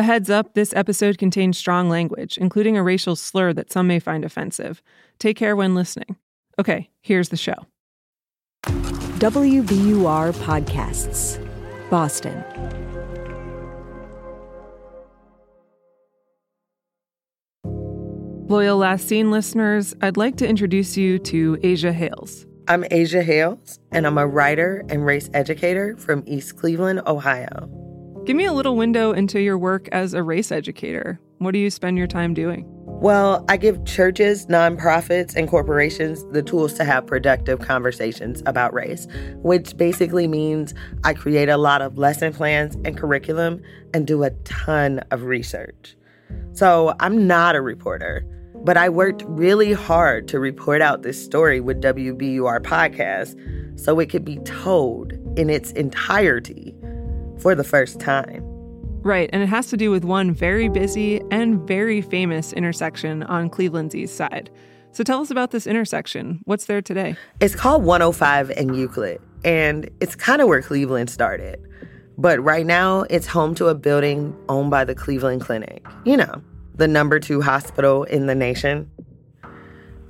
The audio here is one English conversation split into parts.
A heads up this episode contains strong language, including a racial slur that some may find offensive. Take care when listening. Okay, here's the show. WBUR Podcasts, Boston. Loyal Last Seen listeners, I'd like to introduce you to Ajah Hales. I'm Ajah Hales, and I'm a writer and race educator from East Cleveland, Ohio. Give me a little window into your work as a race educator. What do you spend your time doing? Well, I give churches, nonprofits, and corporations the tools to have productive conversations about race, which basically means I create a lot of lesson plans and curriculum and do a ton of research. So I'm not a reporter, but I worked really hard to report out this story with WBUR podcast so it could be told in its entirety for the first time. Right, and it has to do with one very busy and very famous intersection on Cleveland's east side. So tell us about this intersection. What's there today? It's called 105 and Euclid, and it's kind of where Cleveland started. But right now, it's home to a building owned by the Cleveland Clinic. You know, the number two hospital in the nation.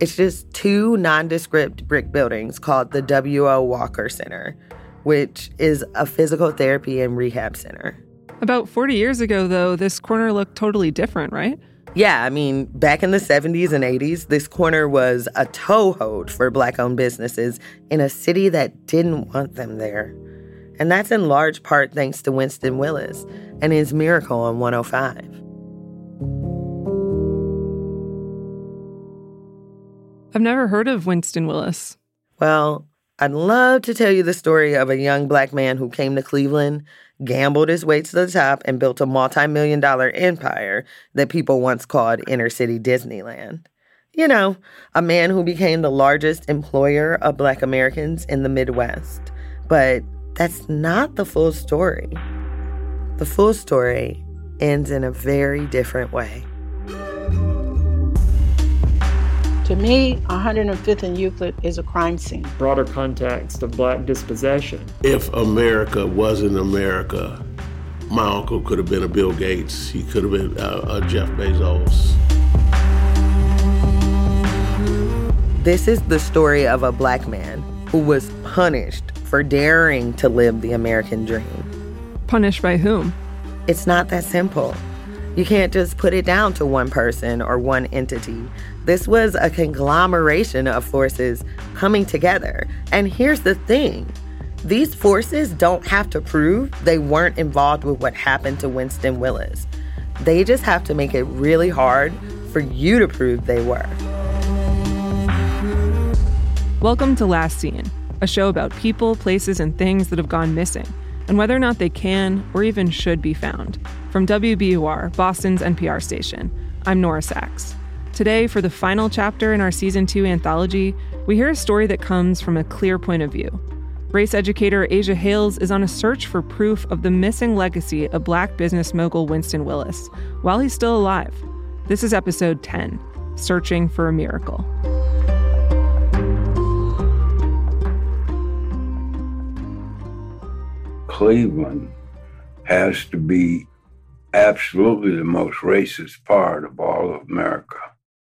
It's just two nondescript brick buildings called the W.O. Walker Center, which is a physical therapy and rehab center. About 40 years ago, though, this corner looked totally different, right? Yeah, I mean, back in the 70s and 80s, this corner was a toehold for black owned businesses in a city that didn't want them there. And that's in large part thanks to Winston Willis and his miracle on 105. I've never heard of Winston Willis. Well, I'd love to tell you the story of a young black man who came to Cleveland, gambled his way to the top, and built a multi million dollar empire that people once called inner city Disneyland. You know, a man who became the largest employer of black Americans in the Midwest. But that's not the full story. The full story ends in a very different way. To me, 105th and Euclid is a crime scene. Broader context of black dispossession. If America wasn't America, my uncle could have been a Bill Gates. He could have been a, a Jeff Bezos. This is the story of a black man who was punished for daring to live the American dream. Punished by whom? It's not that simple. You can't just put it down to one person or one entity. This was a conglomeration of forces coming together. And here's the thing these forces don't have to prove they weren't involved with what happened to Winston Willis. They just have to make it really hard for you to prove they were. Welcome to Last Seen, a show about people, places, and things that have gone missing, and whether or not they can or even should be found. From WBUR, Boston's NPR station, I'm Nora Saks. Today, for the final chapter in our season two anthology, we hear a story that comes from a clear point of view. Race educator Ajah Hales is on a search for proof of the missing legacy of black business mogul Winston Willis while he's still alive. This is episode 10 Searching for a Miracle. Cleveland has to be absolutely the most racist part of all of America.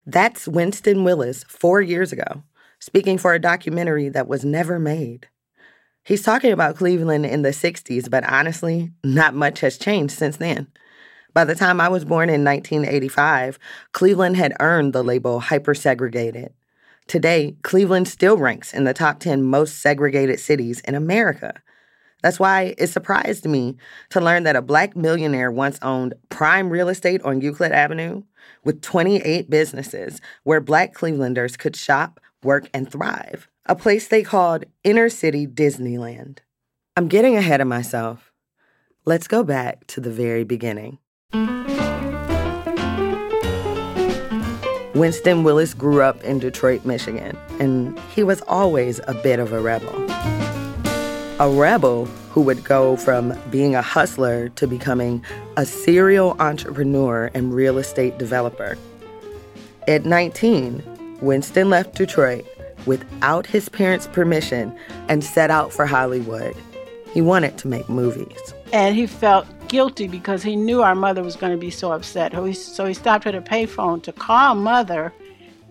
That's Winston Willis four years ago, speaking for a documentary that was never made. He's talking about Cleveland in the 60s, but honestly, not much has changed since then. By the time I was born in 1985, Cleveland had earned the label hypersegregated. Today, Cleveland still ranks in the top 10 most segregated cities in America. That's why it surprised me to learn that a black millionaire once owned prime real estate on Euclid Avenue with 28 businesses where black Clevelanders could shop, work, and thrive. A place they called Inner City Disneyland. I'm getting ahead of myself. Let's go back to the very beginning. Winston Willis grew up in Detroit, Michigan, and he was always a bit of a rebel a rebel who would go from being a hustler to becoming a serial entrepreneur and real estate developer. At 19, Winston left Detroit without his parents' permission and set out for Hollywood. He wanted to make movies. And he felt guilty because he knew our mother was going to be so upset. So he stopped at a payphone to call mother,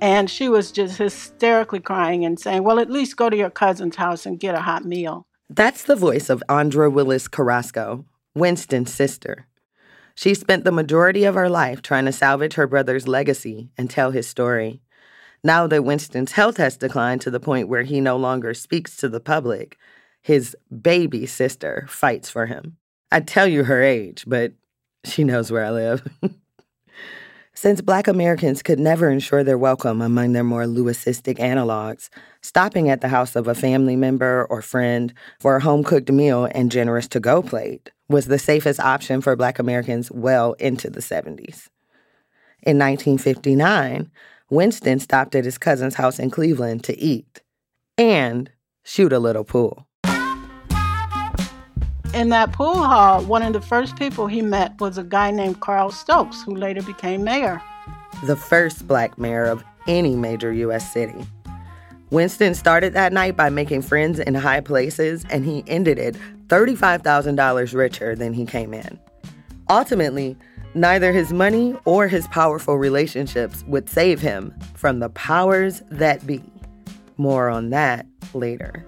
and she was just hysterically crying and saying, Well, at least go to your cousin's house and get a hot meal. That's the voice of Andra Willis Carrasco, Winston's sister. She spent the majority of her life trying to salvage her brother's legacy and tell his story. Now that Winston's health has declined to the point where he no longer speaks to the public, his baby sister fights for him. I'd tell you her age, but she knows where I live. Since Black Americans could never ensure their welcome among their more Lewisistic analogs, stopping at the house of a family member or friend for a home cooked meal and generous to go plate was the safest option for Black Americans well into the 70s. In 1959, Winston stopped at his cousin's house in Cleveland to eat and shoot a little pool. In that pool hall, one of the first people he met was a guy named Carl Stokes, who later became mayor. The first black mayor of any major U.S. city. Winston started that night by making friends in high places, and he ended it $35,000 richer than he came in. Ultimately, Neither his money or his powerful relationships would save him from the powers that be. More on that later.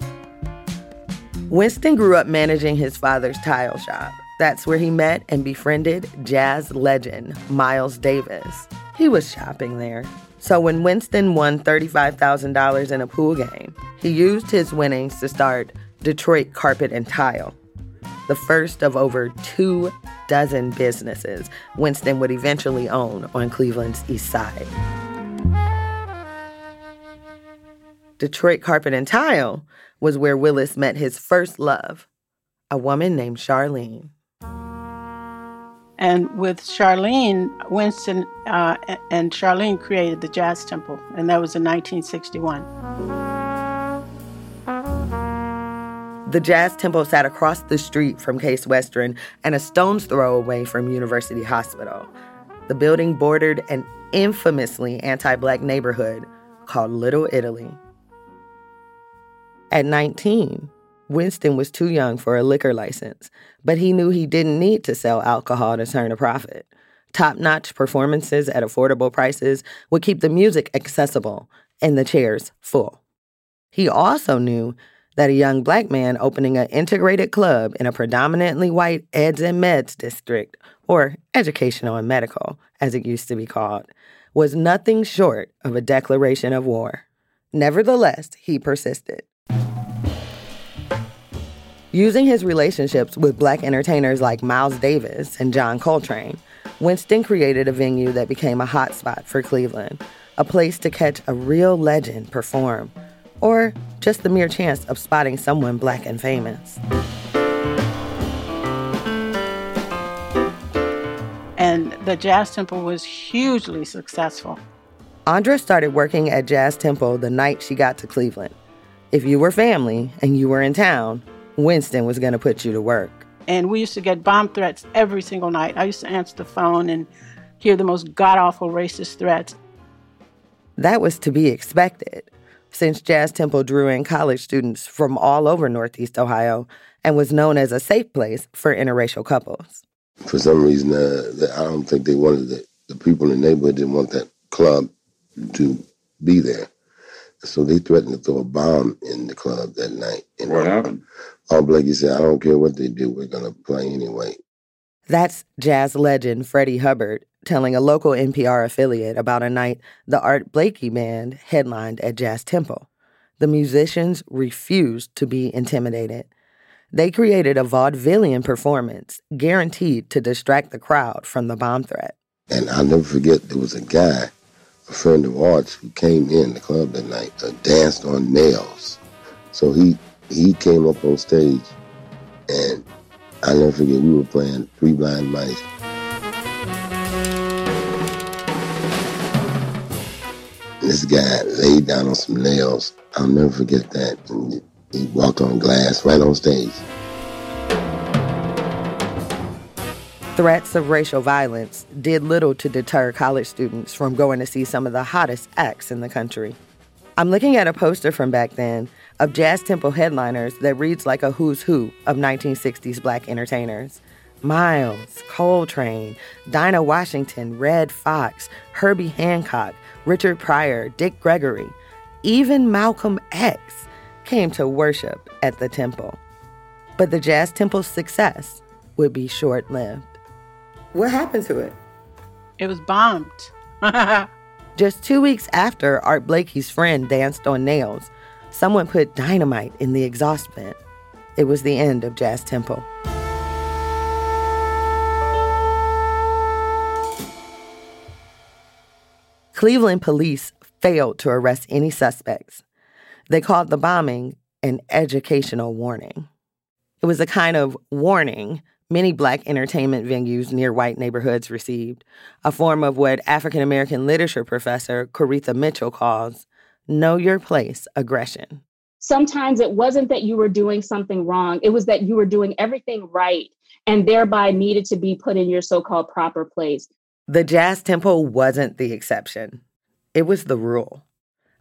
Winston grew up managing his father's tile shop. That's where he met and befriended jazz legend Miles Davis. He was shopping there. So when Winston won $35,000 in a pool game, he used his winnings to start Detroit Carpet and Tile, the first of over two dozen businesses Winston would eventually own on Cleveland's east side. Detroit Carpet and Tile was where Willis met his first love, a woman named Charlene. And with Charlene, Winston uh, and Charlene created the Jazz Temple, and that was in 1961. The Jazz Temple sat across the street from Case Western and a stone's throw away from University Hospital. The building bordered an infamously anti black neighborhood called Little Italy. At 19, Winston was too young for a liquor license, but he knew he didn't need to sell alcohol to turn a profit. Top notch performances at affordable prices would keep the music accessible and the chairs full. He also knew that a young black man opening an integrated club in a predominantly white eds and meds district, or educational and medical, as it used to be called, was nothing short of a declaration of war. Nevertheless, he persisted. Using his relationships with black entertainers like Miles Davis and John Coltrane, Winston created a venue that became a hotspot for Cleveland, a place to catch a real legend perform or just the mere chance of spotting someone black and famous. And the Jazz Temple was hugely successful. Andra started working at Jazz Temple the night she got to Cleveland. If you were family and you were in town, Winston was going to put you to work. And we used to get bomb threats every single night. I used to answer the phone and hear the most god awful racist threats. That was to be expected since Jazz Temple drew in college students from all over Northeast Ohio and was known as a safe place for interracial couples. For some reason, uh, I don't think they wanted the, the people in the neighborhood didn't want that club to be there. So they threatened to throw a bomb in the club that night. And what happened? Art Blakey said, I don't care what they do, we're going to play anyway. That's jazz legend Freddie Hubbard telling a local NPR affiliate about a night the Art Blakey Band headlined at Jazz Temple. The musicians refused to be intimidated. They created a vaudevillian performance guaranteed to distract the crowd from the bomb threat. And I'll never forget there was a guy, a friend of Art's, who came in the club that night, uh, danced on nails. So he he came up on stage, and I'll never forget we were playing Three Blind Mice. this guy laid down on some nails. I'll never forget that. And he walked on glass right on stage. Threats of racial violence did little to deter college students from going to see some of the hottest acts in the country. I'm looking at a poster from back then of Jazz Temple headliners that reads like a who's who of 1960s black entertainers. Miles, Coltrane, Dinah Washington, Redd Foxx, Herbie Hancock, Richard Pryor, Dick Gregory, even Malcolm X came to worship at the temple. But the Jazz Temple's success would be short lived. What happened to it? It was bombed. Just two weeks after Art Blakey's friend danced on nails, someone put dynamite in the exhaust vent. It was the end of Jazz Temple. Cleveland police failed to arrest any suspects. They called the bombing an educational warning. It was a kind of warning many black entertainment venues near white neighborhoods received, a form of what African American literature professor Koritha Mitchell calls know your place aggression. Sometimes it wasn't that you were doing something wrong, it was that you were doing everything right and thereby needed to be put in your so called proper place. The Jazz Temple wasn't the exception, it was the rule.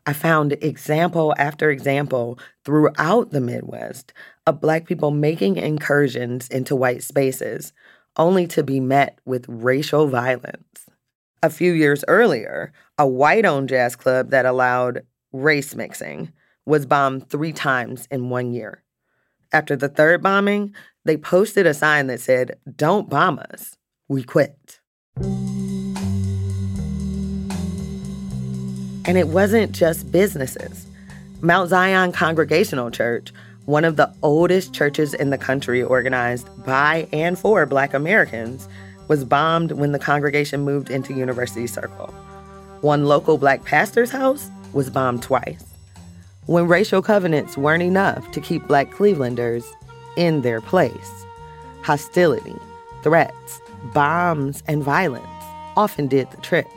I found example after example throughout the Midwest of Black people making incursions into white spaces, only to be met with racial violence. A few years earlier, a white owned jazz club that allowed race mixing was bombed three times in one year. After the third bombing, they posted a sign that said, Don't bomb us, we quit. And it wasn't just businesses. Mount Zion Congregational Church, one of the oldest churches in the country organized by and for Black Americans, was bombed when the congregation moved into University Circle. One local Black pastor's house was bombed twice. When racial covenants weren't enough to keep Black Clevelanders in their place, hostility, threats, bombs, and violence often did the trick.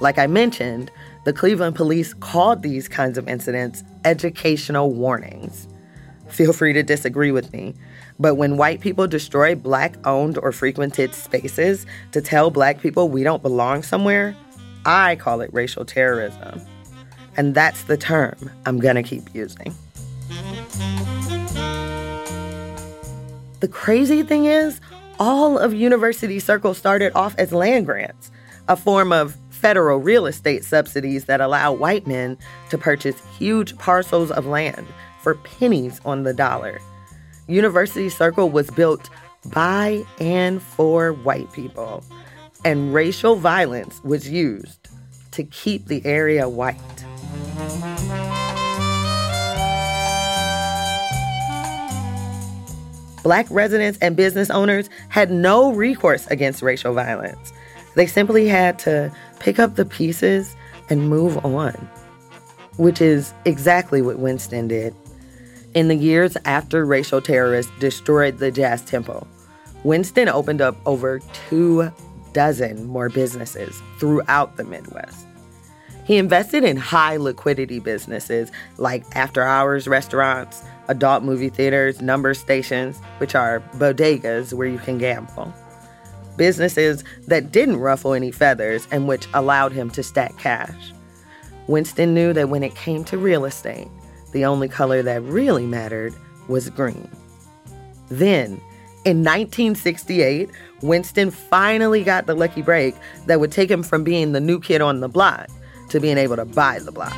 Like I mentioned, the Cleveland police called these kinds of incidents educational warnings. Feel free to disagree with me, but when white people destroy black owned or frequented spaces to tell black people we don't belong somewhere, I call it racial terrorism. And that's the term I'm gonna keep using. The crazy thing is, all of University Circle started off as land grants, a form of federal real estate subsidies that allow white men to purchase huge parcels of land for pennies on the dollar. University Circle was built by and for white people, and racial violence was used to keep the area white. Black residents and business owners had no recourse against racial violence. They simply had to pick up the pieces and move on, which is exactly what Winston did. In the years after racial terrorists destroyed the Jazz Temple, Winston opened up over two dozen more businesses throughout the Midwest. He invested in high liquidity businesses like after hours restaurants, adult movie theaters, number stations, which are bodegas where you can gamble businesses that didn't ruffle any feathers and which allowed him to stack cash. Winston knew that when it came to real estate, the only color that really mattered was green. Then, in 1968, Winston finally got the lucky break that would take him from being the new kid on the block to being able to buy the block.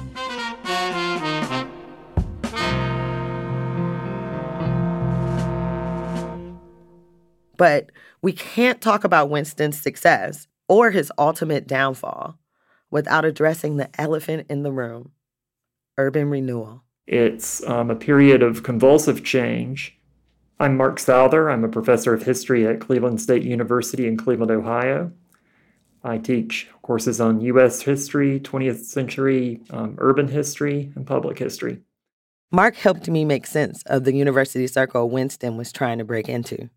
But we can't talk about Winston's success or his ultimate downfall without addressing the elephant in the room urban renewal. It's um, a period of convulsive change. I'm Mark Souther. I'm a professor of history at Cleveland State University in Cleveland, Ohio. I teach courses on U.S. history, 20th century um, urban history, and public history. Mark helped me make sense of the university circle Winston was trying to break into.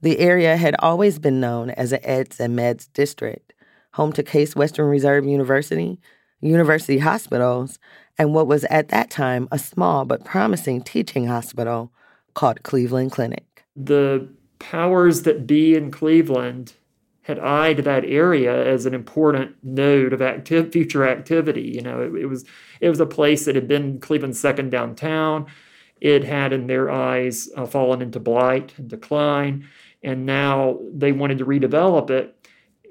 The area had always been known as an Eds and Meds district, home to Case Western Reserve University, university hospitals, and what was at that time a small but promising teaching hospital called Cleveland Clinic. The powers that be in Cleveland had eyed that area as an important node of active future activity. You know, it, it was it was a place that had been Cleveland's second downtown. It had, in their eyes, uh, fallen into blight and decline and now they wanted to redevelop it.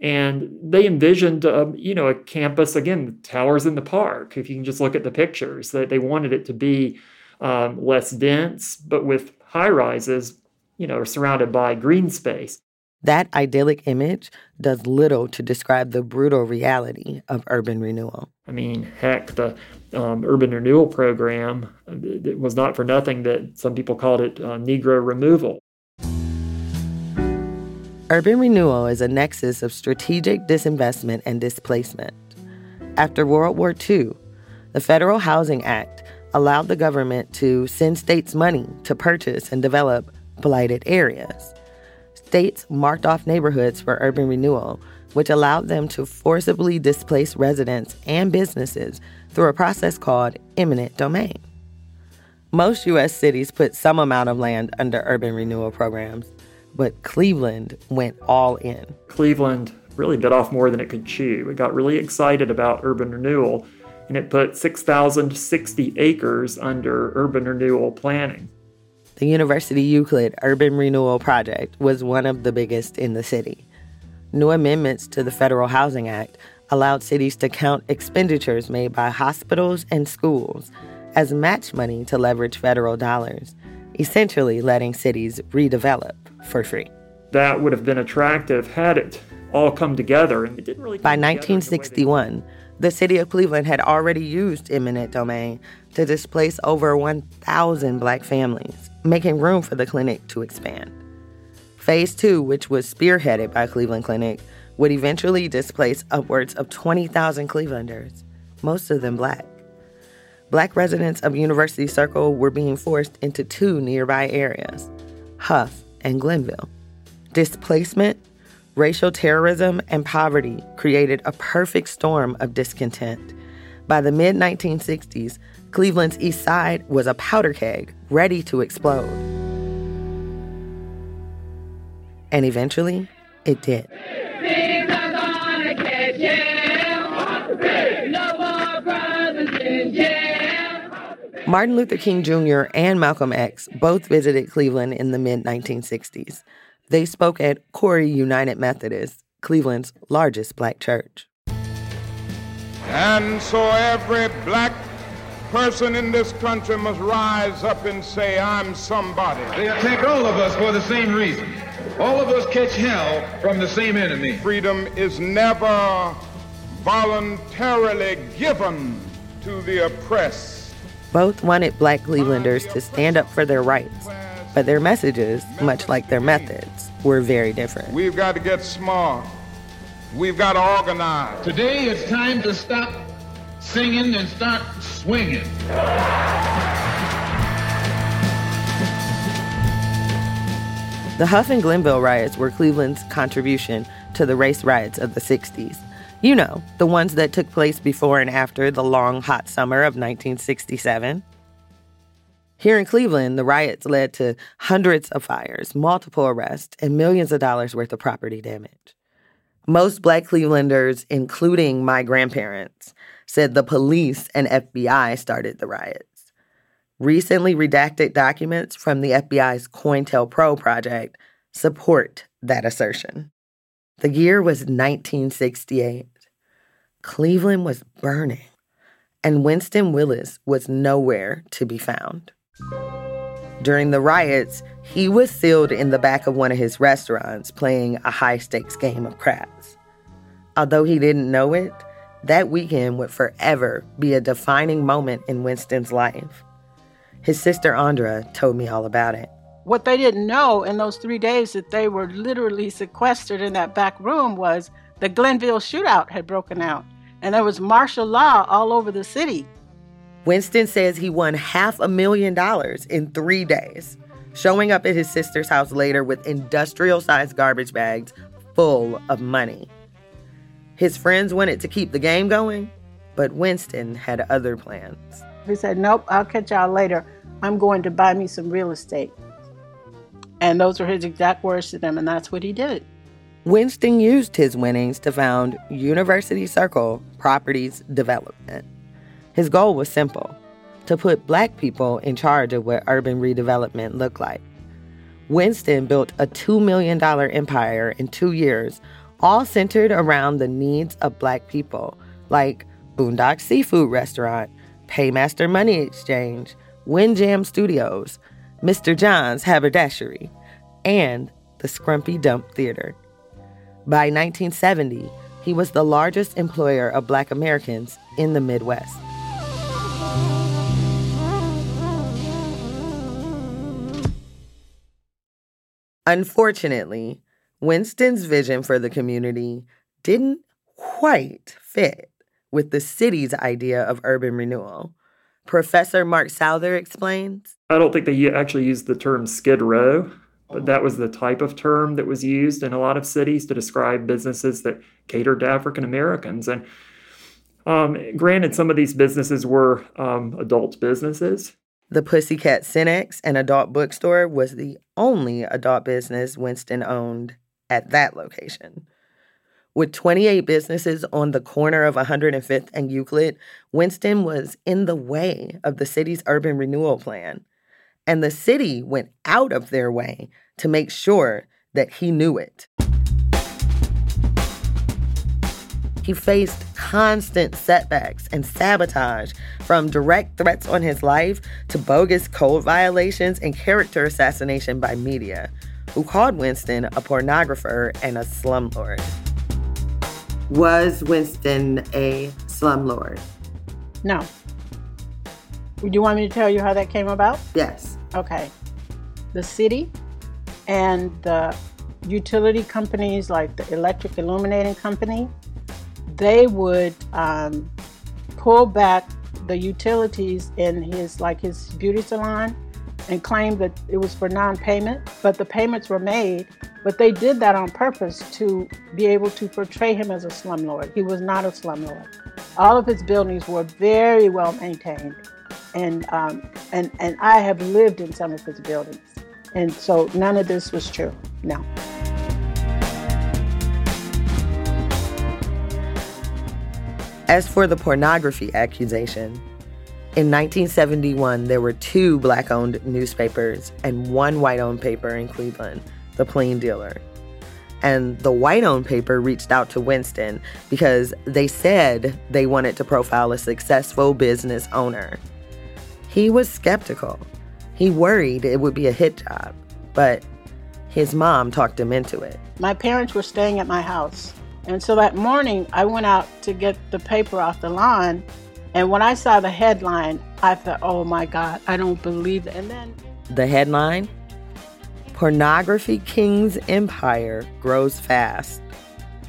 And they envisioned, um, you know, a campus again, towers in the park. If you can just look at the pictures, that they wanted it to be um, less dense, but with high rises, you know, surrounded by green space. That idyllic image does little to describe the brutal reality of urban renewal. I mean, heck, the um, urban renewal program it was not for nothing that some people called it uh, Negro removal. Urban renewal is a nexus of strategic disinvestment and displacement. After World War II, the Federal Housing Act allowed the government to send states money to purchase and develop blighted areas states marked off neighborhoods for urban renewal, which allowed them to forcibly displace residents and businesses through a process called eminent domain. Most U.S. cities put some amount of land under urban renewal programs, but Cleveland went all in. Cleveland really bit off more than it could chew. It got really excited about urban renewal, and it put 6,060 acres under urban renewal planning. The University Euclid Urban Renewal Project was one of the biggest in the city. New amendments to the Federal Housing Act allowed cities to count expenditures made by hospitals and schools as match money to leverage federal dollars, essentially letting cities redevelop for free. That would have been attractive had it all come together, and it didn't really. By 1961, the city of Cleveland had already used eminent domain to displace over 1,000 black families, making room for the clinic to expand. Phase two, which was spearheaded by Cleveland Clinic, would eventually displace upwards of 20,000 Clevelanders, most of them black. Black residents of University Circle were being forced into two nearby areas, Hough and Glenville. Displacement racial terrorism, and poverty created a perfect storm of discontent. By the mid 1960s, Cleveland's East Side was a powder keg ready to explode. And eventually, it did. Martin Luther King Jr. and Malcolm X both visited Cleveland in the mid 1960s. They spoke at Cory United Methodist, Cleveland's largest black church. And so every black person in this country must rise up and say, I'm somebody. They attack all of us for the same reason. All of us catch hell from the same enemy. Freedom is never voluntarily given to the oppressed. Both wanted black Clevelanders to stand up for their rights but their messages, much like their methods, were very different. We've got to get smart. We've got to organize. Today it's time to stop singing and start swinging. The Hough and Glenville riots were Cleveland's contribution to the race riots of the 60s. You know, the ones that took place before and after the long, hot summer of 1967. Here in Cleveland, the riots led to hundreds of fires, multiple arrests, and millions of dollars worth of property damage. Most black Clevelanders, including my grandparents, said the police and FBI started the riots. Recently redacted documents from the FBI's COINTELPRO project support that assertion. The year was 1968. Cleveland was burning, and Winston Willis was nowhere to be found. During the riots, he was sealed in the back of one of his restaurants playing a high stakes game of craps. Although he didn't know it, that weekend would forever be a defining moment in Winston's life. His sister Andra told me all about it. What they didn't know in those three days that they were literally sequestered in that back room was the Glenville shootout had broken out, and there was martial law all over the city. Winston says he won half a million dollars in three days, showing up at his sister's house later with industrial sized garbage bags full of money. His friends wanted to keep the game going, but Winston had other plans. He said, Nope, I'll catch y'all later. I'm going to buy me some real estate. And those were his exact words to them, and that's what he did. Winston used his winnings to found University Circle Properties Development. His goal was simple to put black people in charge of what urban redevelopment looked like. Winston built a $2 million empire in two years, all centered around the needs of black people, like Boondock Seafood Restaurant, Paymaster Money Exchange, Windjam Studios, Mr. John's Haberdashery, and the Scrumpy Dump Theater. By 1970, he was the largest employer of black Americans in the Midwest. Unfortunately, Winston's vision for the community didn't quite fit with the city's idea of urban renewal. Professor Mark Souther explains. I don't think they actually used the term skid row, but that was the type of term that was used in a lot of cities to describe businesses that catered to African Americans. And um, granted, some of these businesses were um, adult businesses. The Pussycat Cinex, an adult bookstore, was the only adult business Winston owned at that location. With 28 businesses on the corner of 105th and Euclid, Winston was in the way of the city's urban renewal plan. And the city went out of their way to make sure that he knew it. He faced constant setbacks and sabotage, from direct threats on his life to bogus code violations and character assassination by media, who called Winston a pornographer and a slumlord. Was Winston a slumlord? No. Do you want me to tell you how that came about? Yes. Okay. The city and the utility companies like the electric illuminating company, they would um, pull back the utilities in his like his beauty salon and claim that it was for non-payment, but the payments were made but they did that on purpose to be able to portray him as a slumlord. He was not a slumlord. All of his buildings were very well maintained, and um, and and I have lived in some of his buildings, and so none of this was true. No. As for the pornography accusation, in 1971, there were two black owned newspapers and one white owned paper in Cleveland the plain dealer. And the white owned paper reached out to Winston because they said they wanted to profile a successful business owner. He was skeptical. He worried it would be a hit job, but his mom talked him into it. My parents were staying at my house. And so that morning, I went out to get the paper off the lawn. And when I saw the headline, I thought, oh my God, I don't believe it. And then the headline Pornography King's empire grows fast.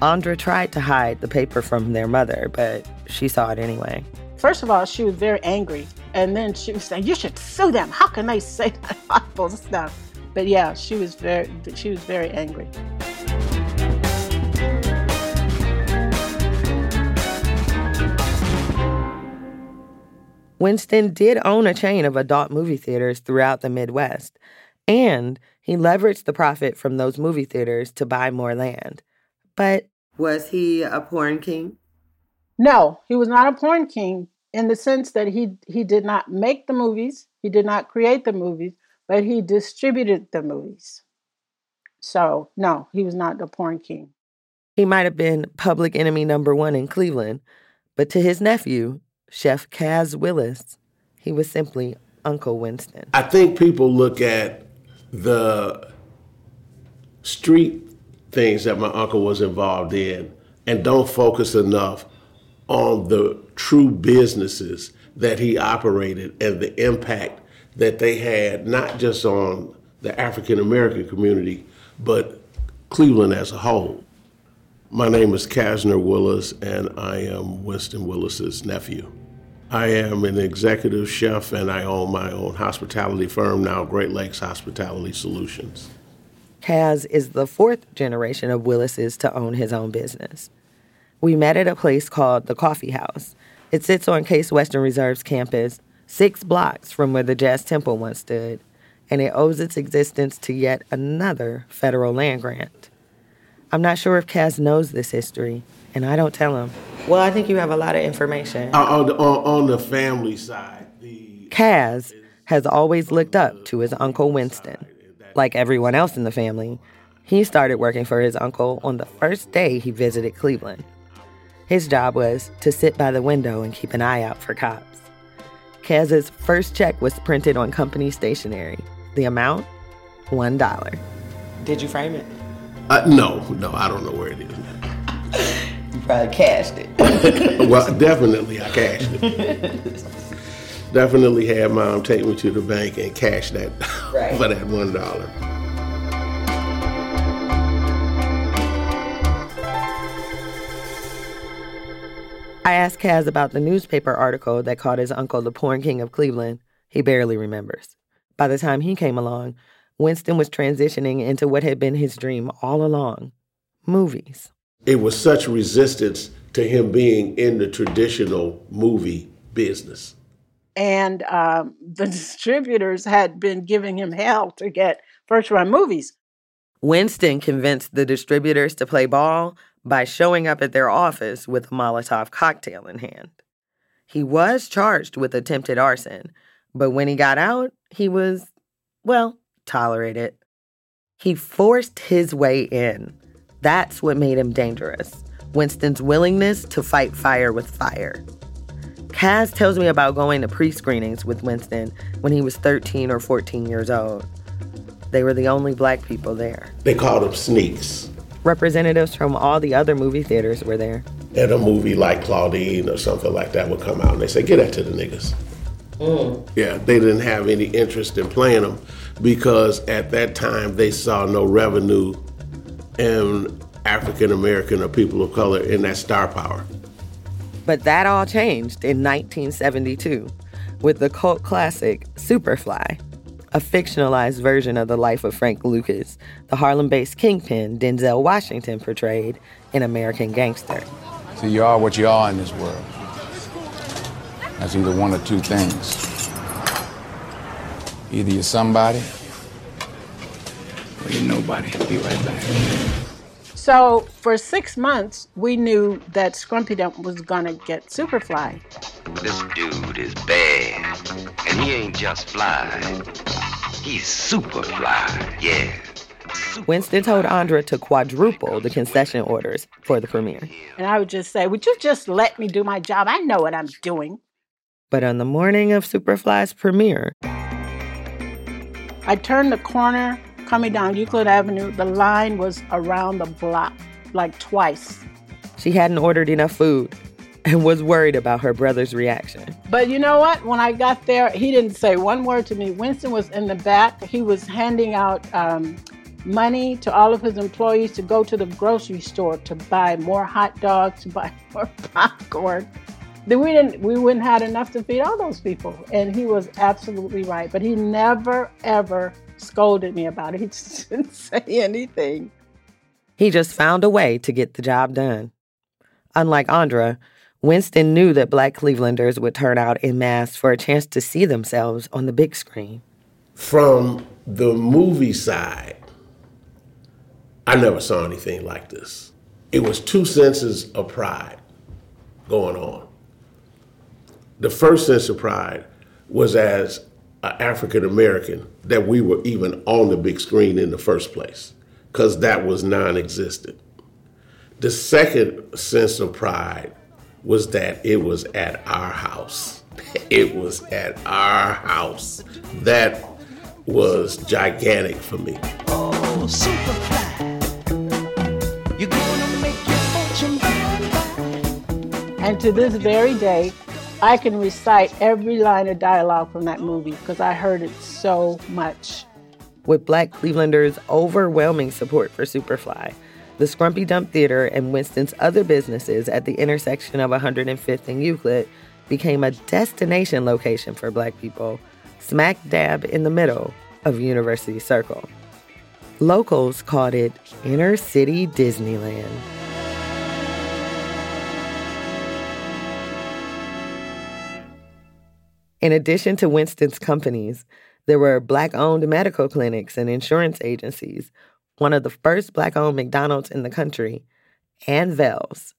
Andra tried to hide the paper from their mother, but she saw it anyway. First of all, she was very angry. And then she was saying, You should sue them. How can they say that awful stuff? But yeah, she was very she was very angry. Winston did own a chain of adult movie theaters throughout the Midwest, and he leveraged the profit from those movie theaters to buy more land. But was he a porn king? No, he was not a porn king in the sense that he he did not make the movies, he did not create the movies, but he distributed the movies. So, no, he was not the porn king. He might have been public enemy number 1 in Cleveland, but to his nephew, Chef Kaz Willis, he was simply Uncle Winston. I think people look at the street things that my uncle was involved in and don't focus enough on the true businesses that he operated and the impact that they had, not just on the African American community, but Cleveland as a whole. My name is Kasner Willis, and I am Winston Willis's nephew. I am an executive chef and I own my own hospitality firm now, Great Lakes Hospitality Solutions. Kaz is the fourth generation of Willis's to own his own business. We met at a place called the Coffee House. It sits on Case Western Reserve's campus, six blocks from where the Jazz Temple once stood, and it owes its existence to yet another federal land grant. I'm not sure if Kaz knows this history, and I don't tell him. Well, I think you have a lot of information. Uh, on, the, on, on the family side, the Kaz has always looked up to his Uncle Winston, Like everyone else in the family, he started working for his uncle on the first day he visited Cleveland. His job was to sit by the window and keep an eye out for cops. Kaz's first check was printed on company stationery. The amount? $1. Did you frame it? Uh, no, no, I don't know where it is. you probably cashed it. well, definitely I cashed it. definitely had mom take me to the bank and cash that right. for that $1. I asked Kaz about the newspaper article that called his uncle the porn king of Cleveland. He barely remembers. By the time he came along, Winston was transitioning into what had been his dream all along movies. It was such resistance to him being in the traditional movie business. And um, the distributors had been giving him hell to get first run movies. Winston convinced the distributors to play ball by showing up at their office with a Molotov cocktail in hand. He was charged with attempted arson, but when he got out, he was, well, tolerated. He forced his way in. That's what made him dangerous. Winston's willingness to fight fire with fire. Kaz tells me about going to pre screenings with Winston when he was 13 or 14 years old. They were the only black people there. They called them sneaks. Representatives from all the other movie theaters were there. And a movie like Claudine or something like that would come out and they say, get that to the niggas. Mm. Yeah, they didn't have any interest in playing them because at that time they saw no revenue in African American or people of color in that star power. But that all changed in 1972 with the cult classic Superfly, a fictionalized version of the life of Frank Lucas, the Harlem based kingpin Denzel Washington portrayed in American Gangster. So you are what you are in this world. That's either one or two things. Either you're somebody or you're nobody. Be right back. So for six months, we knew that Scrumpy Dump was gonna get Superfly. This dude is bad. And he ain't just fly. He's super fly, yeah. Winston told Andra to quadruple the concession orders for the premiere. And I would just say, Would you just let me do my job? I know what I'm doing. But on the morning of Superfly's premiere, I turned the corner coming down Euclid Avenue. The line was around the block, like twice. she hadn't ordered enough food and was worried about her brother's reaction. But you know what? When I got there, he didn't say one word to me. Winston was in the back. He was handing out um, money to all of his employees to go to the grocery store to buy more hot dogs, to buy more popcorn. Then we didn't. We wouldn't had enough to feed all those people, and he was absolutely right. But he never ever scolded me about it. He just didn't say anything. He just found a way to get the job done. Unlike Andra, Winston knew that black Clevelanders would turn out in mass for a chance to see themselves on the big screen. From the movie side, I never saw anything like this. It was two senses of pride going on. The first sense of pride was as an African American that we were even on the big screen in the first place, because that was non existent. The second sense of pride was that it was at our house. It was at our house. That was gigantic for me. Oh, Superfly. You're gonna make your fortune And to this very day, I can recite every line of dialogue from that movie because I heard it so much. With black Clevelanders' overwhelming support for Superfly, the Scrumpy Dump Theater and Winston's other businesses at the intersection of 105th and Euclid became a destination location for black people, smack dab in the middle of University Circle. Locals called it Inner City Disneyland. In addition to Winston's companies, there were black owned medical clinics and insurance agencies, one of the first black owned McDonald's in the country, and Vels,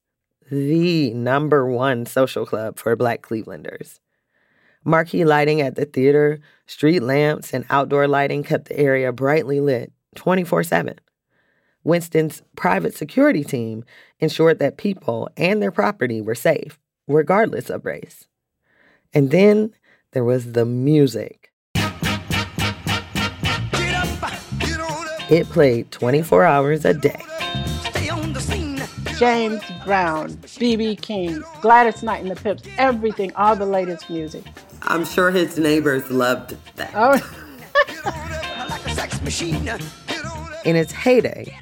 the number one social club for black Clevelanders. Marquee lighting at the theater, street lamps, and outdoor lighting kept the area brightly lit 24 7. Winston's private security team ensured that people and their property were safe, regardless of race. And then there was the music. It played 24 hours a day. James Brown, B.B. King, Gladys Knight and the Pips, everything, all the latest music. I'm sure his neighbors loved that. Oh, In its heyday,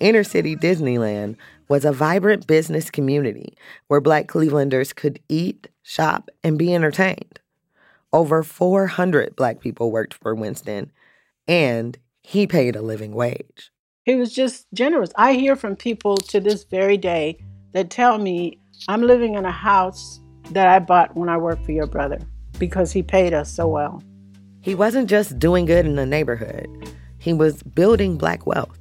inner city Disneyland was a vibrant business community where Black Clevelanders could eat, shop, and be entertained. Over 400 Black people worked for Winston, and he paid a living wage. he was just generous. I hear from people to this very day that tell me, I'm living in a house that I bought when I worked for your brother because he paid us so well. He wasn't just doing good in the neighborhood, he was building Black wealth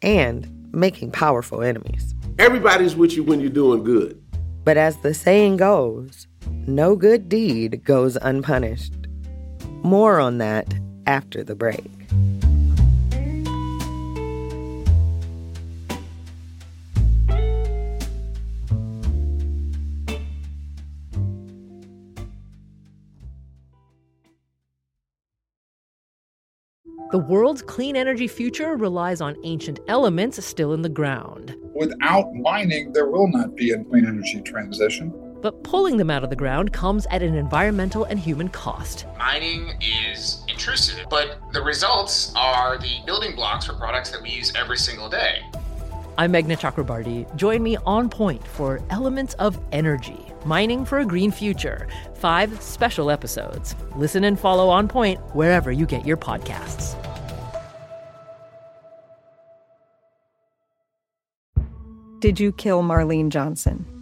and making powerful enemies. Everybody's with you when you're doing good. But as the saying goes, no good deed goes unpunished. More on that after the break. The world's clean energy future relies on ancient elements still in the ground. Without mining, there will not be a clean energy transition. But pulling them out of the ground comes at an environmental and human cost. Mining is intrusive, but the results are the building blocks for products that we use every single day. I'm Meghna Chakrabarty. Join me on point for Elements of Energy Mining for a Green Future. Five special episodes. Listen and follow On Point wherever you get your podcasts. Did you kill Marlene Johnson?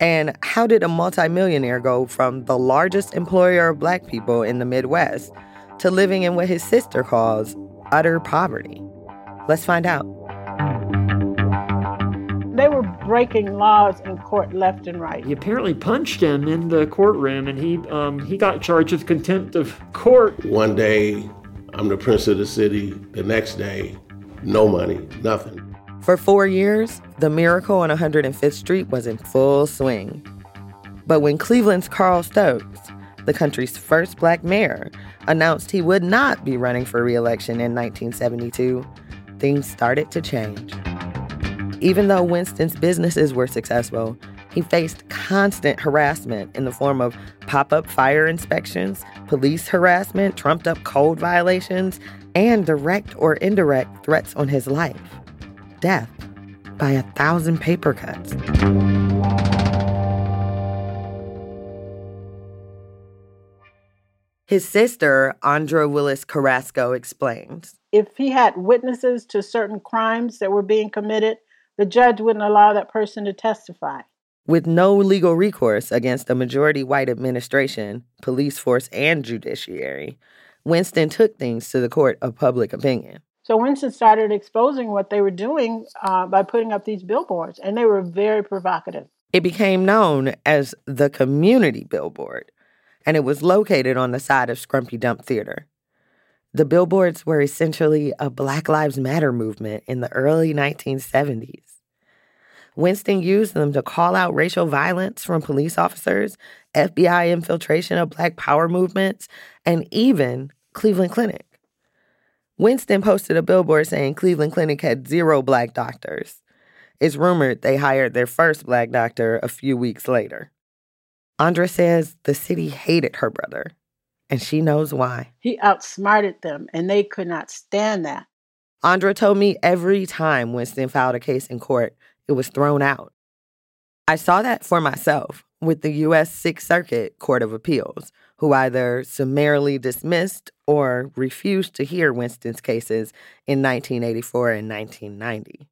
And how did a multimillionaire go from the largest employer of black people in the Midwest to living in what his sister calls utter poverty? Let's find out. They were breaking laws in court left and right. He apparently punched him in the courtroom, and he um, he got charged with contempt of court. One day, I'm the prince of the city. The next day, no money, nothing. For four years, the miracle on 105th Street was in full swing. But when Cleveland's Carl Stokes, the country's first black mayor, announced he would not be running for reelection in 1972, things started to change. Even though Winston's businesses were successful, he faced constant harassment in the form of pop up fire inspections, police harassment, trumped up code violations, and direct or indirect threats on his life death by a thousand paper cuts. His sister, Andra Willis Carrasco, explains. If he had witnesses to certain crimes that were being committed, the judge wouldn't allow that person to testify. With no legal recourse against a majority white administration, police force, and judiciary, Winston took things to the court of public opinion. So Winston started exposing what they were doing uh, by putting up these billboards, and they were very provocative. It became known as the Community Billboard, and it was located on the side of Scrumpy Dump Theater. The billboards were essentially a Black Lives Matter movement in the early 1970s. Winston used them to call out racial violence from police officers, FBI infiltration of Black Power movements, and even Cleveland Clinic. Winston posted a billboard saying Cleveland Clinic had zero black doctors. It's rumored they hired their first black doctor a few weeks later. Andra says the city hated her brother, and she knows why. He outsmarted them, and they could not stand that. Andra told me every time Winston filed a case in court, it was thrown out. I saw that for myself with the U.S. Sixth Circuit Court of Appeals, who either summarily dismissed or refused to hear Winston's cases in 1984 and 1990.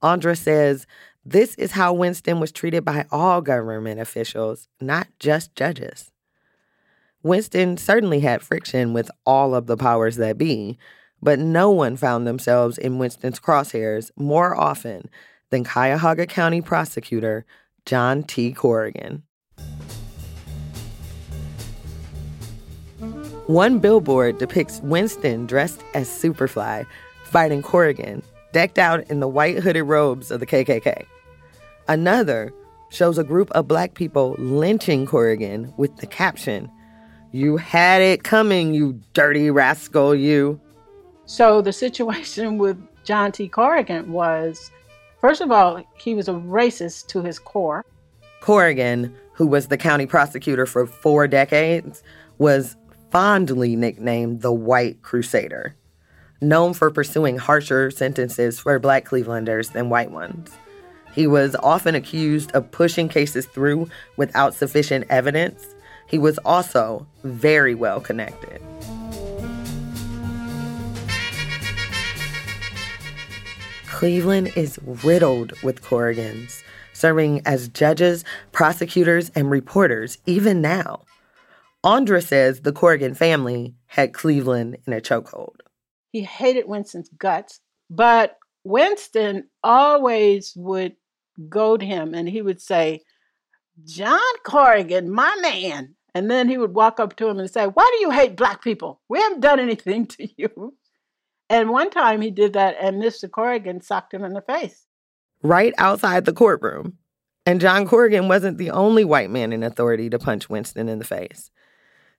Andra says this is how Winston was treated by all government officials, not just judges. Winston certainly had friction with all of the powers that be, but no one found themselves in Winston's crosshairs more often than Cuyahoga County prosecutor John T. Corrigan. One billboard depicts Winston dressed as Superfly fighting Corrigan, decked out in the white hooded robes of the KKK. Another shows a group of black people lynching Corrigan with the caption, You had it coming, you dirty rascal, you. So the situation with John T. Corrigan was first of all, he was a racist to his core. Corrigan, who was the county prosecutor for four decades, was fondly nicknamed the White Crusader, known for pursuing harsher sentences for black Clevelanders than white ones. He was often accused of pushing cases through without sufficient evidence. He was also very well connected. Cleveland is riddled with Corrigans, serving as judges, prosecutors, and reporters even now. Andra says the Corrigan family had Cleveland in a chokehold. He hated Winston's guts, but Winston always would goad him and he would say, John Corrigan, my man. And then he would walk up to him and say, Why do you hate black people? We haven't done anything to you. And one time he did that, and Mr. Corrigan socked him in the face. Right outside the courtroom. And John Corrigan wasn't the only white man in authority to punch Winston in the face.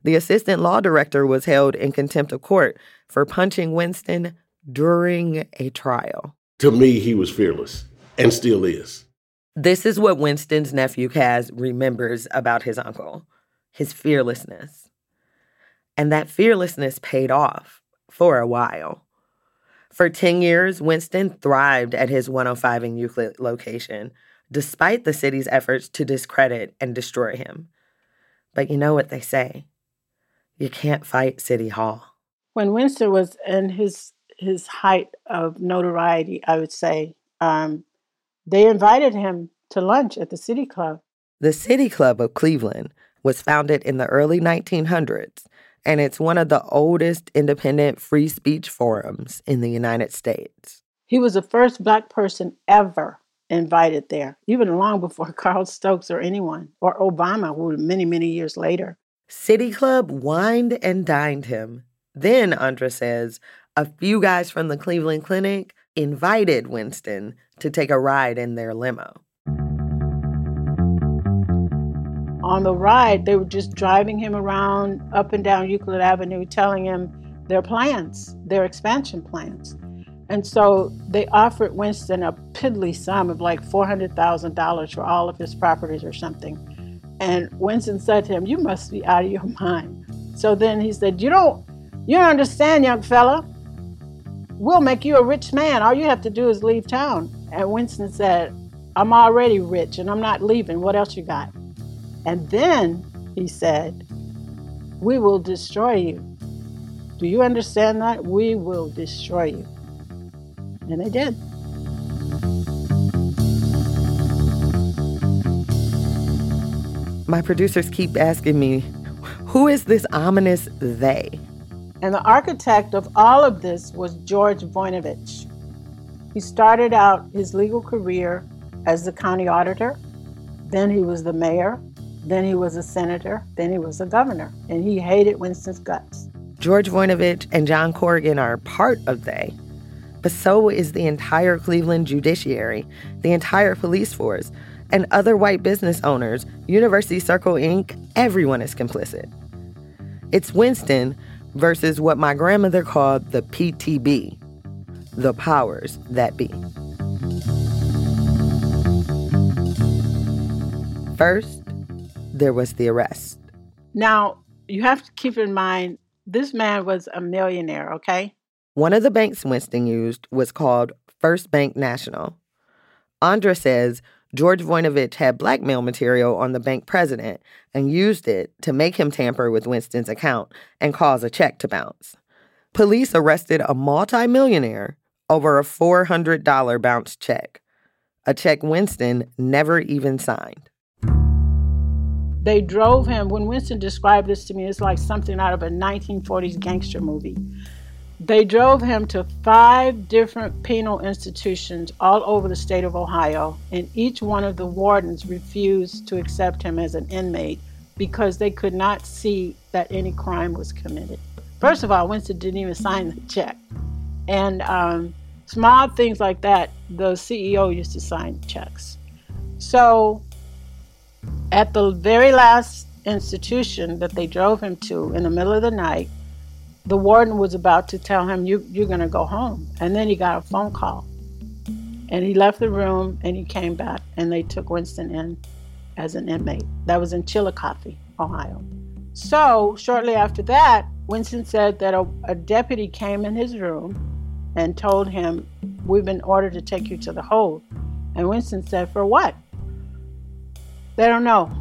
The assistant law director was held in contempt of court for punching Winston during a trial. To me, he was fearless and still is. This is what Winston's nephew Kaz remembers about his uncle his fearlessness. And that fearlessness paid off for a while. For 10 years, Winston thrived at his 105 in Euclid location, despite the city's efforts to discredit and destroy him. But you know what they say you can't fight City Hall. When Winston was in his his height of notoriety, I would say, um, they invited him to lunch at the City Club. The City Club of Cleveland was founded in the early 1900s, and it's one of the oldest independent free speech forums in the United States. He was the first black person ever invited there, even long before Carl Stokes or anyone, or Obama, who many, many years later. City Club wined and dined him. Then, Andra says, a few guys from the Cleveland Clinic invited Winston to take a ride in their limo. On the ride, they were just driving him around up and down Euclid Avenue, telling him their plans, their expansion plans. And so they offered Winston a piddly sum of like $400,000 for all of his properties or something. And Winston said to him, You must be out of your mind. So then he said, You don't you don't understand, young fella. We'll make you a rich man. All you have to do is leave town. And Winston said, I'm already rich and I'm not leaving. What else you got? And then he said, We will destroy you. Do you understand that? We will destroy you. And they did. My producers keep asking me, who is this ominous they? And the architect of all of this was George Voinovich. He started out his legal career as the county auditor, then he was the mayor, then he was a senator, then he was a governor, and he hated Winston's guts. George Voinovich and John Corrigan are part of they. But so is the entire Cleveland judiciary, the entire police force, and other white business owners, University Circle Inc., everyone is complicit. It's Winston versus what my grandmother called the PTB, the powers that be. First, there was the arrest. Now, you have to keep in mind this man was a millionaire, okay? One of the banks Winston used was called First Bank National. Andra says George Voinovich had blackmail material on the bank president and used it to make him tamper with Winston's account and cause a check to bounce. Police arrested a multimillionaire over a $400 bounced check, a check Winston never even signed. They drove him, when Winston described this to me, it's like something out of a 1940s gangster movie. They drove him to five different penal institutions all over the state of Ohio, and each one of the wardens refused to accept him as an inmate because they could not see that any crime was committed. First of all, Winston didn't even sign the check. And um, small things like that, the CEO used to sign checks. So at the very last institution that they drove him to in the middle of the night, the warden was about to tell him, you, You're going to go home. And then he got a phone call. And he left the room and he came back and they took Winston in as an inmate. That was in Chillicothe, Ohio. So, shortly after that, Winston said that a, a deputy came in his room and told him, We've been ordered to take you to the hold. And Winston said, For what? They don't know.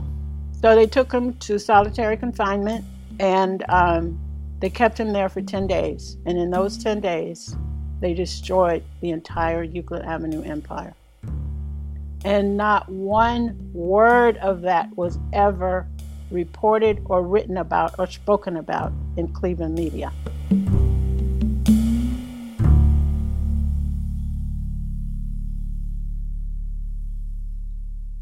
So they took him to solitary confinement and um, they kept him there for 10 days, and in those 10 days, they destroyed the entire Euclid Avenue empire. And not one word of that was ever reported or written about or spoken about in Cleveland media.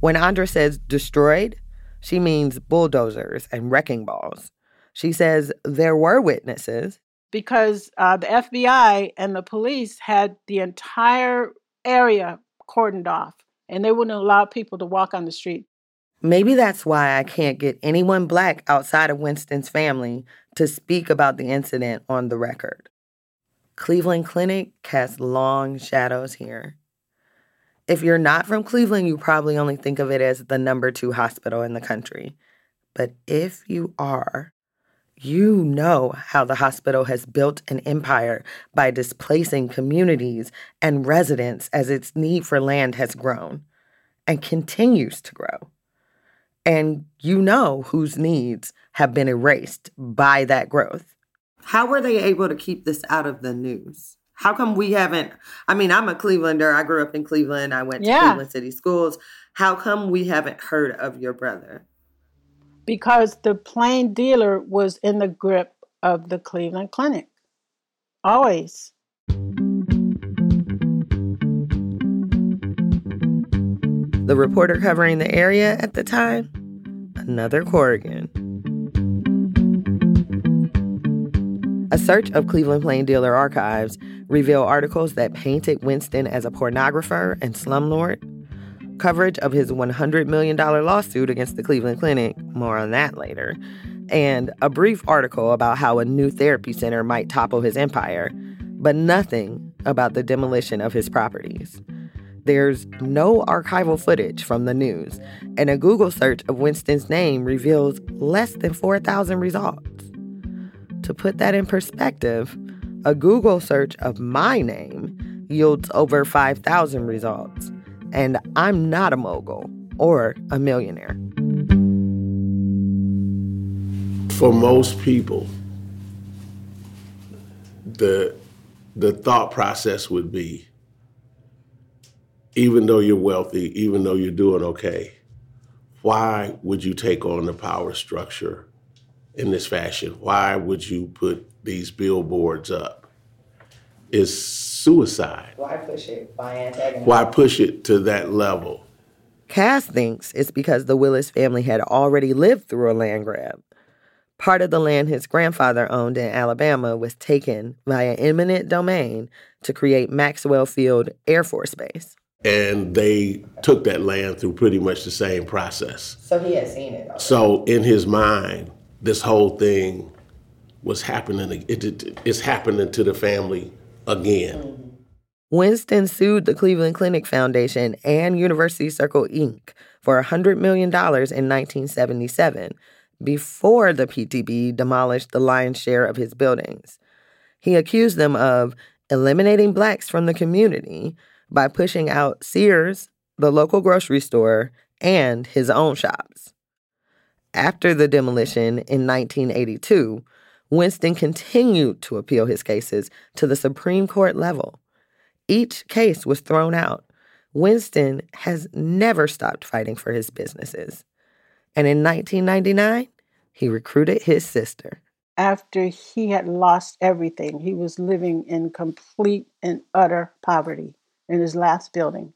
When Andra says destroyed, she means bulldozers and wrecking balls. She says there were witnesses. Because uh, the FBI and the police had the entire area cordoned off and they wouldn't allow people to walk on the street. Maybe that's why I can't get anyone black outside of Winston's family to speak about the incident on the record. Cleveland Clinic casts long shadows here. If you're not from Cleveland, you probably only think of it as the number two hospital in the country. But if you are, you know how the hospital has built an empire by displacing communities and residents as its need for land has grown and continues to grow. And you know whose needs have been erased by that growth. How were they able to keep this out of the news? How come we haven't? I mean, I'm a Clevelander. I grew up in Cleveland. I went to Yeah. Cleveland City Schools. How come we haven't heard of your brother? Because the plain dealer was in the grip of the Cleveland Clinic. Always. The reporter covering the area at the time, another Corrigan. A search of Cleveland Plain Dealer archives revealed articles that painted Winston as a pornographer and slumlord, coverage of his $100 million lawsuit against the Cleveland Clinic, more on that later, and a brief article about how a new therapy center might topple his empire, but nothing about the demolition of his properties. There's no archival footage from the news, and a Google search of Winston's name reveals less than 4,000 results. To put that in perspective, a Google search of my name yields over 5,000 results, and I'm not a mogul or a millionaire. For most people, the the thought process would be even though you're wealthy, even though you're doing okay, why would you take on the power structure in this fashion? Why would you put these billboards up? It's suicide. Why push it? Why antagonize? Why push it to that level? Kaz thinks it's because the Willis family had already lived through a land grab. Part of the land his grandfather owned in Alabama was taken via eminent domain to create Maxwell Field Air Force Base. And they took that land through pretty much the same process. So he had seen it. So in his mind, this whole thing was happening. It, it, it's happening to the family again. Winston sued the Cleveland Clinic Foundation and University Circle Inc. for $100 million in 1977 before the PTB demolished the lion's share of his buildings. He accused them of eliminating blacks from the community by pushing out Sears, the local grocery store, and his own shops. After the demolition in 1982, Winston continued to appeal his cases to the Supreme Court level. Each case was thrown out. Winston has never stopped fighting for his businesses. And in 1999, he recruited his sister. After he had lost everything, he was living in complete and utter poverty in his last building.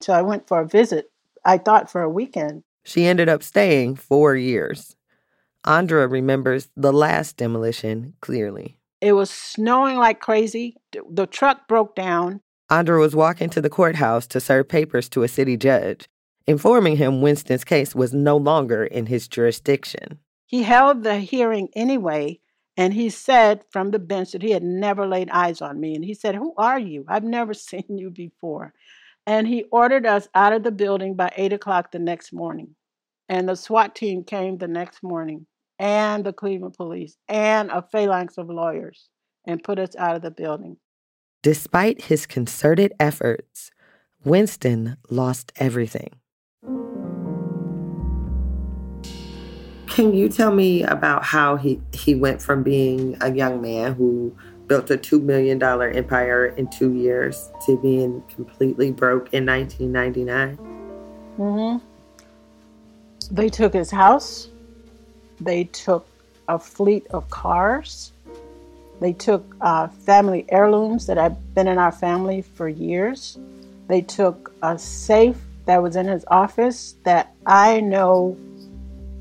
So I went for a visit, I thought for a weekend. She ended up staying four years. Andra remembers the last demolition clearly. It was snowing like crazy. The truck broke down. Andra was walking to the courthouse to serve papers to a city judge, informing him Winston's case was no longer in his jurisdiction. He held the hearing anyway, and he said from the bench that he had never laid eyes on me. And he said, Who are you? I've never seen you before. And he ordered us out of the building by eight o'clock the next morning. And the SWAT team came the next morning, and the Cleveland police, and a phalanx of lawyers, and put us out of the building. Despite his concerted efforts, Winston lost everything. Can you tell me about how he, he went from being a young man who built a $2 million empire in two years to being completely broke in 1999? Mm-hmm. They took his house. They took a fleet of cars. They took uh, family heirlooms that had been in our family for years. They took a safe that was in his office that I know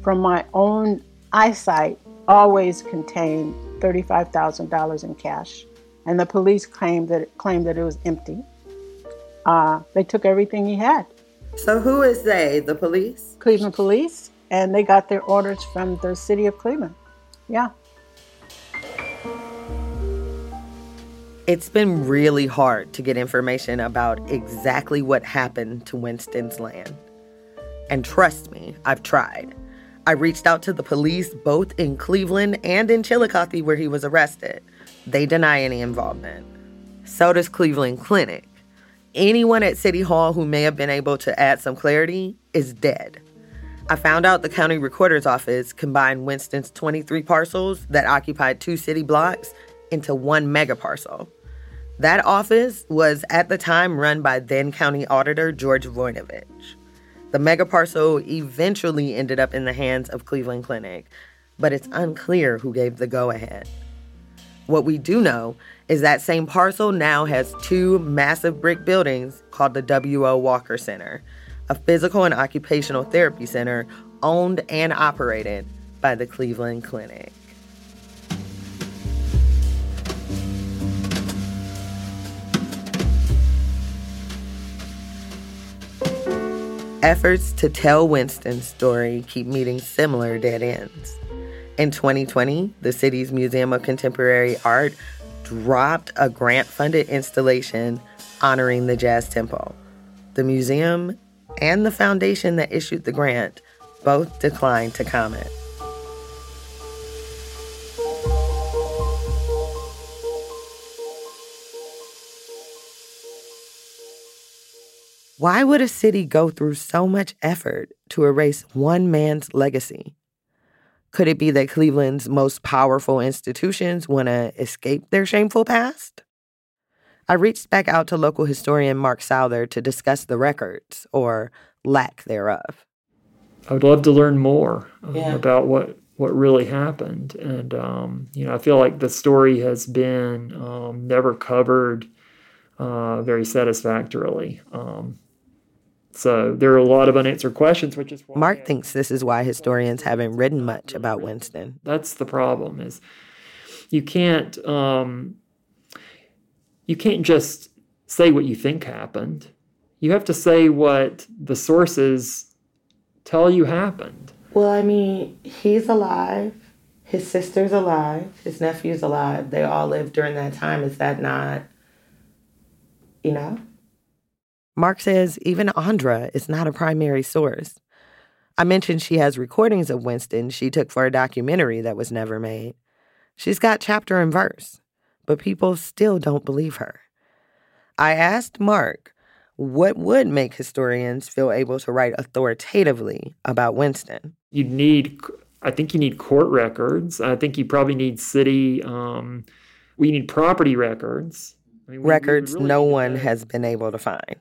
from my own eyesight always contained $35,000 in cash. And the police claimed that it, claimed that it was empty. Uh, they took everything he had. So who is they? The police? Cleveland police, and they got their orders from the city of Cleveland. Yeah. It's been really hard to get information about exactly what happened to Winston's land. And trust me, I've tried. I reached out to the police both in Cleveland and in Chillicothe where he was arrested. They deny any involvement. So does Cleveland Clinic. Anyone at City Hall who may have been able to add some clarity is dead. I found out the county recorder's office combined Winston's 23 parcels that occupied two city blocks into one mega parcel. That office was at the time run by then county auditor George Voinovich. The mega parcel eventually ended up in the hands of Cleveland Clinic, but it's unclear who gave the go ahead. What we do know is that same parcel now has two massive brick buildings called the W.O. Walker Center, a physical and occupational therapy center owned and operated by the Cleveland Clinic. Efforts to tell Winston's story keep meeting similar dead ends. In 2020, the city's Museum of Contemporary Art dropped a grant funded installation honoring the Jazz Temple. The museum and the foundation that issued the grant both declined to comment. Why would a city go through so much effort to erase one man's legacy? Could it be that Cleveland's most powerful institutions want to escape their shameful past? I reached back out to local historian Mark Souther to discuss the records, or lack thereof. I would love to learn more um, Yeah. about what what really happened, and um, you know, I feel like the story has been um, never covered uh, very satisfactorily. Um, So there are a lot of unanswered questions, which is why Mark thinks this is why historians haven't written much about Winston. that's the problem is you can't um, you can't just say what you think happened. You have to say what the sources tell you happened. Well, I mean, he's alive. His sister's alive. His nephew's alive. They all lived during that time. Is that not, you know? Mark says even Andra is not a primary source. I mentioned she has recordings of Winston she took for a documentary that was never made. She's got chapter and verse, but people still don't believe her. I asked Mark what would make historians feel able to write authoritatively about Winston. You need, I think, you need court records. I think you probably need city. Um, we need property records. I mean, we- we Records really no one that. has been able to find.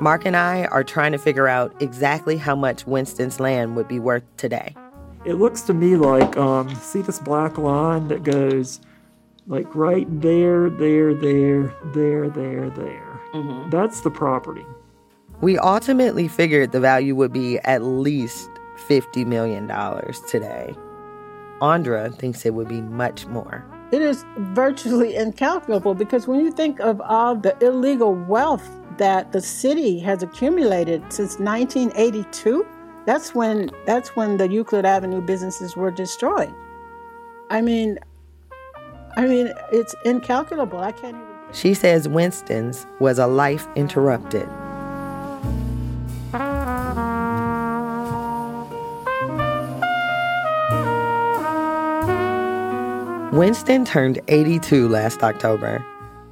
Mark and I are trying to figure out exactly how much Winston's land would be worth today. It looks to me like um, see this black line that goes like right there, there, there, there, there, there. That's the property. We ultimately figured the value would be at least $50 million today. Andra thinks it would be much more. It is virtually incalculable because when you think of all the illegal wealth that the city has accumulated since 1982, that's when that's when the Euclid Avenue businesses were destroyed. I mean, I mean, it's incalculable. I can't even. She says Winston's was a life interrupted. Winston turned 82 last October.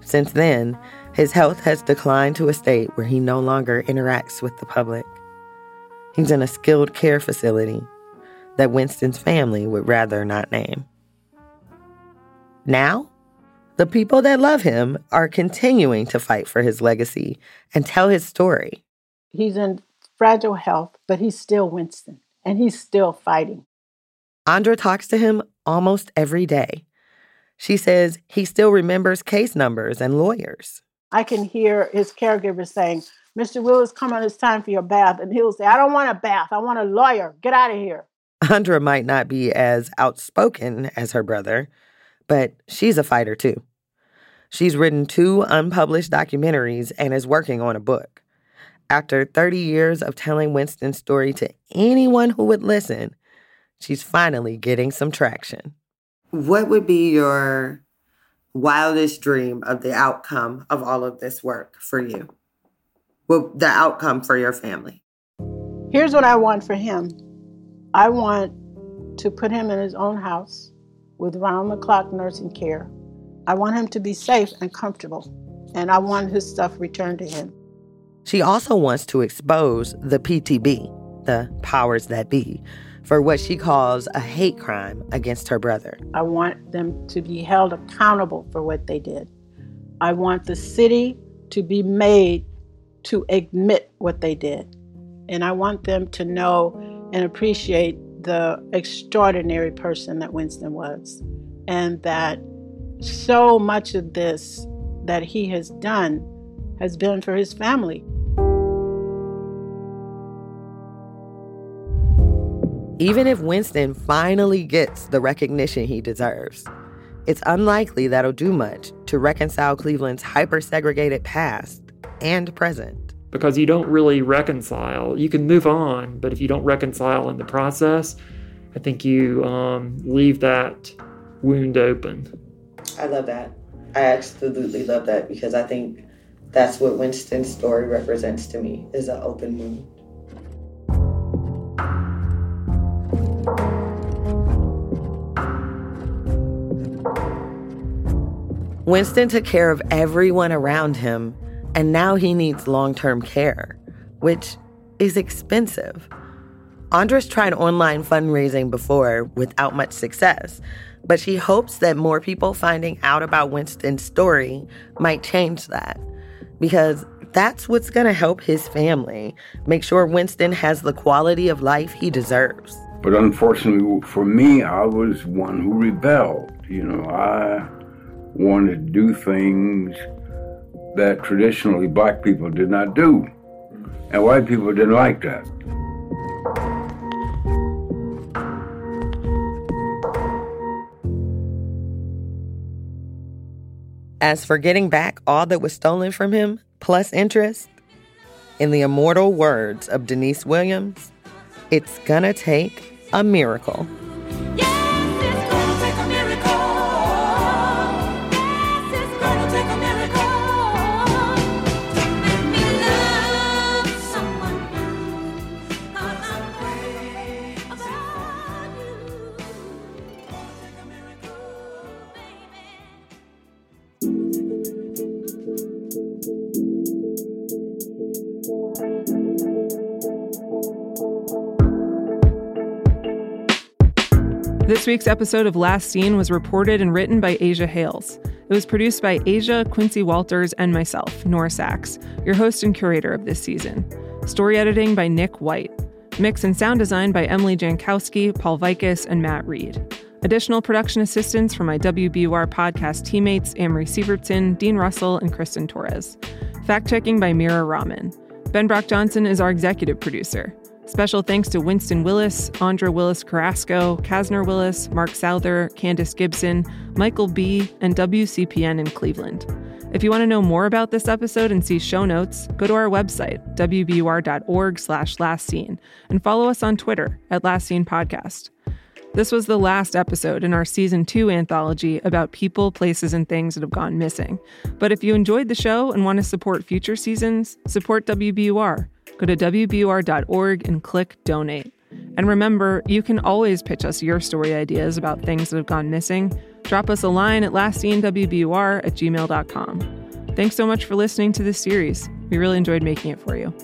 Since then, his health has declined to a state where he no longer interacts with the public. He's in a skilled care facility that Winston's family would rather not name. Now, the people that love him are continuing to fight for his legacy and tell his story. He's in fragile health, but he's still Winston, and he's still fighting. Andra talks to him almost every day. She says he still remembers case numbers and lawyers. I can hear his caregiver saying, "Mr. Willis, come on, it's time for your bath," and he'll say, "I don't want a bath. I want a lawyer. Get out of here." Andra might not be as outspoken as her brother, but she's a fighter too. She's written two unpublished documentaries and is working on a book. After 30 years of telling Winston's story to anyone who would listen, she's finally getting some traction. What would be your wildest dream of the outcome of all of this work for you? Well, the outcome for your family. Here's what I want for him I want to put him in his own house with round the clock nursing care. I want him to be safe and comfortable, and I want his stuff returned to him. She also wants to expose the PTB, the powers that be, for what she calls a hate crime against her brother. I want them to be held accountable for what they did. I want the city to be made to admit what they did. And I want them to know and appreciate the extraordinary person that Winston was. And that so much of this that he has done has been for his family. Even if Winston finally gets the recognition he deserves, it's unlikely that'll do much to reconcile Cleveland's hyper segregated past and present. because you don't really reconcile. You can move on, but if you don't reconcile in the process, I think you um, leave that wound open. I love that. I absolutely love that because I think that's what Winston's story represents to me is an open wound. Winston took care of everyone around him, and now he needs long term care, which is expensive. Andra's tried online fundraising before without much success, but she hopes that more people finding out about Winston's story might change that because that's what's going to help his family make sure Winston has the quality of life he deserves. But unfortunately for me, I was one who rebelled. You know, I wanted to do things that traditionally black people did not do. And white people didn't like that. As for getting back all that was stolen from him, plus interest, in the immortal words of Deniece Williams, it's gonna take a miracle. This week's episode of Last Seen was reported and written by Ajah Hales. It was produced by Asia, Quincy Walters, and myself, Nora Saks, your host and curator of this season. Story editing by Nick White. Mix and sound design by Emily Jankowski, Paul Vaitkus, and Matt Reed. Additional production assistance from my WBUR podcast teammates Amory Sievertson, Dean Russell, and Kristen Torres. Fact checking by Mira Rahman. Ben Brock Johnson is our executive producer. Special thanks to Winston Willis, Andra Willis Carrasco, Kasner Willis, Mark Souther, Candice Gibson, Michael B., and WCPN in Cleveland. If you want to know more about this episode and see show notes, go to our website, wbur.org slash last seen, and follow us on Twitter at Last Seen Podcast. This was the last episode in our season two anthology about people, places, and things that have gone missing. But if you enjoyed the show and want to support future seasons, support WBUR. Go to WBUR.org and click donate. And remember, you can always pitch us your story ideas about things that have gone missing. Drop us a line at lastseenwbur at gmail.com. Thanks so much for listening to this series. We really enjoyed making it for you.